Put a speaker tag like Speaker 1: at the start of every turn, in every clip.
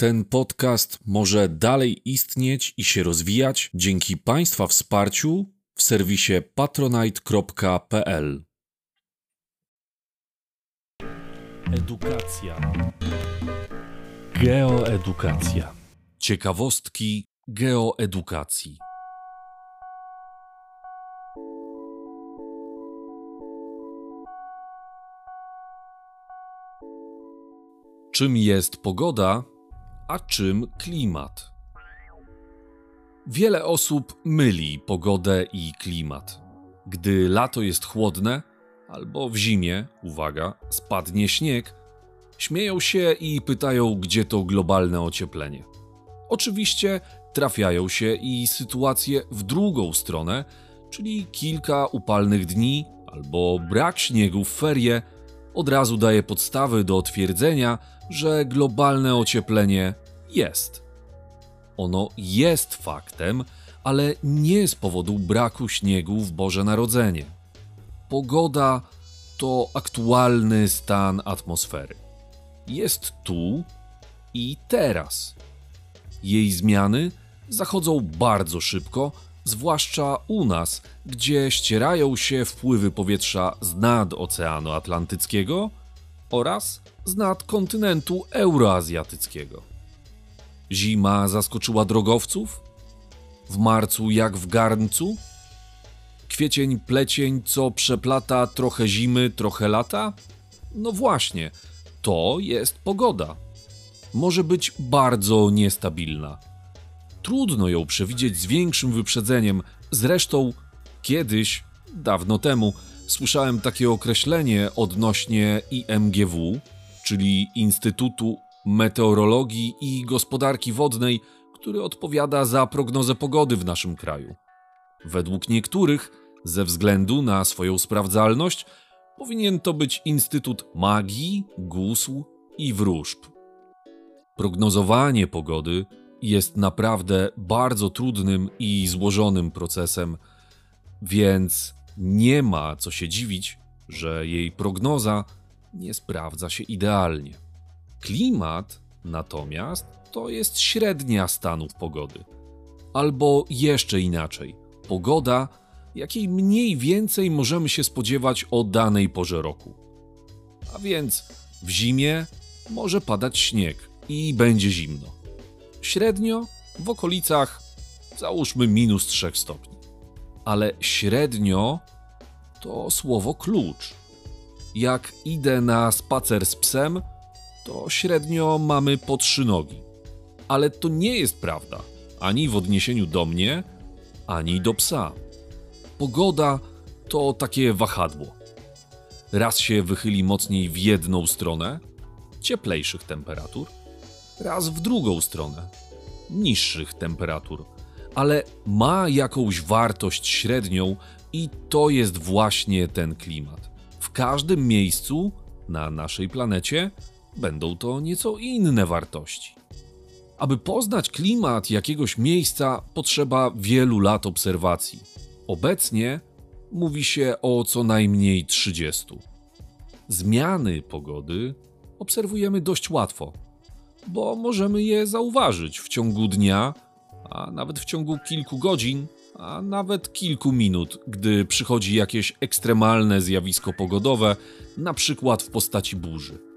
Speaker 1: Ten podcast może dalej istnieć i się rozwijać dzięki Państwa wsparciu w serwisie patronite.pl. Edukacja. Geoedukacja. Ciekawostki geoedukacji. Czym jest pogoda, a czym klimat? Wiele osób myli pogodę i klimat. Gdy lato jest chłodne, albo w zimie, uwaga, spadnie śnieg, śmieją się i pytają, gdzie to globalne ocieplenie. Oczywiście trafiają się i sytuacje w drugą stronę, czyli kilka upalnych dni albo brak śniegu w ferie od razu daje podstawy do twierdzenia, że globalne ocieplenie jest. Ono jest faktem, ale nie z powodu braku śniegu w Boże Narodzenie. Pogoda to aktualny stan atmosfery. Jest tu i teraz. Jej zmiany zachodzą bardzo szybko, zwłaszcza u nas, gdzie ścierają się wpływy powietrza z nad Oceanu Atlantyckiego oraz z nad kontynentu euroazjatyckiego. Zima zaskoczyła drogowców? W marcu jak w garncu? Kwiecień, plecień, co przeplata trochę zimy, trochę lata? No właśnie, to jest pogoda. Może być bardzo niestabilna. Trudno ją przewidzieć z większym wyprzedzeniem. Zresztą kiedyś, dawno temu, słyszałem takie określenie odnośnie IMGW, czyli Instytutu Meteorologii i Gospodarki Wodnej, który odpowiada za prognozę pogody w naszym kraju. Według niektórych, ze względu na swoją sprawdzalność, powinien to być Instytut Magii, Gusł i Wróżb. Prognozowanie pogody jest naprawdę bardzo trudnym i złożonym procesem, więc nie ma co się dziwić, że jej prognoza nie sprawdza się idealnie. Klimat natomiast to jest średnia stanów pogody. Albo jeszcze inaczej, pogoda, jakiej mniej więcej możemy się spodziewać o danej porze roku. A więc w zimie może padać śnieg i będzie zimno. Średnio w okolicach załóżmy minus 3 stopni. Ale średnio to słowo klucz. Jak idę na spacer z psem, to średnio mamy po trzy nogi. Ale to nie jest prawda ani w odniesieniu do mnie, ani do psa. Pogoda to takie wahadło. Raz się wychyli mocniej w jedną stronę, cieplejszych temperatur, raz w drugą stronę, niższych temperatur, ale ma jakąś wartość średnią i to jest właśnie ten klimat. W każdym miejscu na naszej planecie będą to nieco inne wartości. Aby poznać klimat jakiegoś miejsca, potrzeba wielu lat obserwacji. Obecnie mówi się o co najmniej 30. Zmiany pogody obserwujemy dość łatwo, bo możemy je zauważyć w ciągu dnia, a nawet w ciągu kilku godzin, a nawet kilku minut, gdy przychodzi jakieś ekstremalne zjawisko pogodowe, na przykład w postaci burzy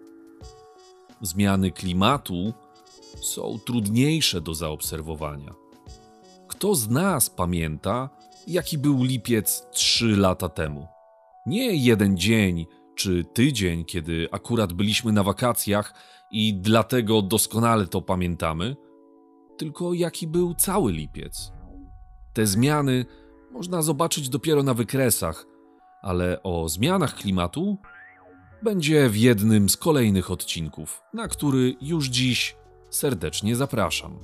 Speaker 1: zmiany klimatu są trudniejsze do zaobserwowania. Kto z nas pamięta, jaki był lipiec trzy lata temu? Nie jeden dzień czy tydzień, kiedy akurat byliśmy na wakacjach i dlatego doskonale to pamiętamy, tylko jaki był cały lipiec. Te zmiany można zobaczyć dopiero na wykresach, ale o zmianach klimatu będzie w jednym z kolejnych odcinków, na który już dziś serdecznie zapraszam.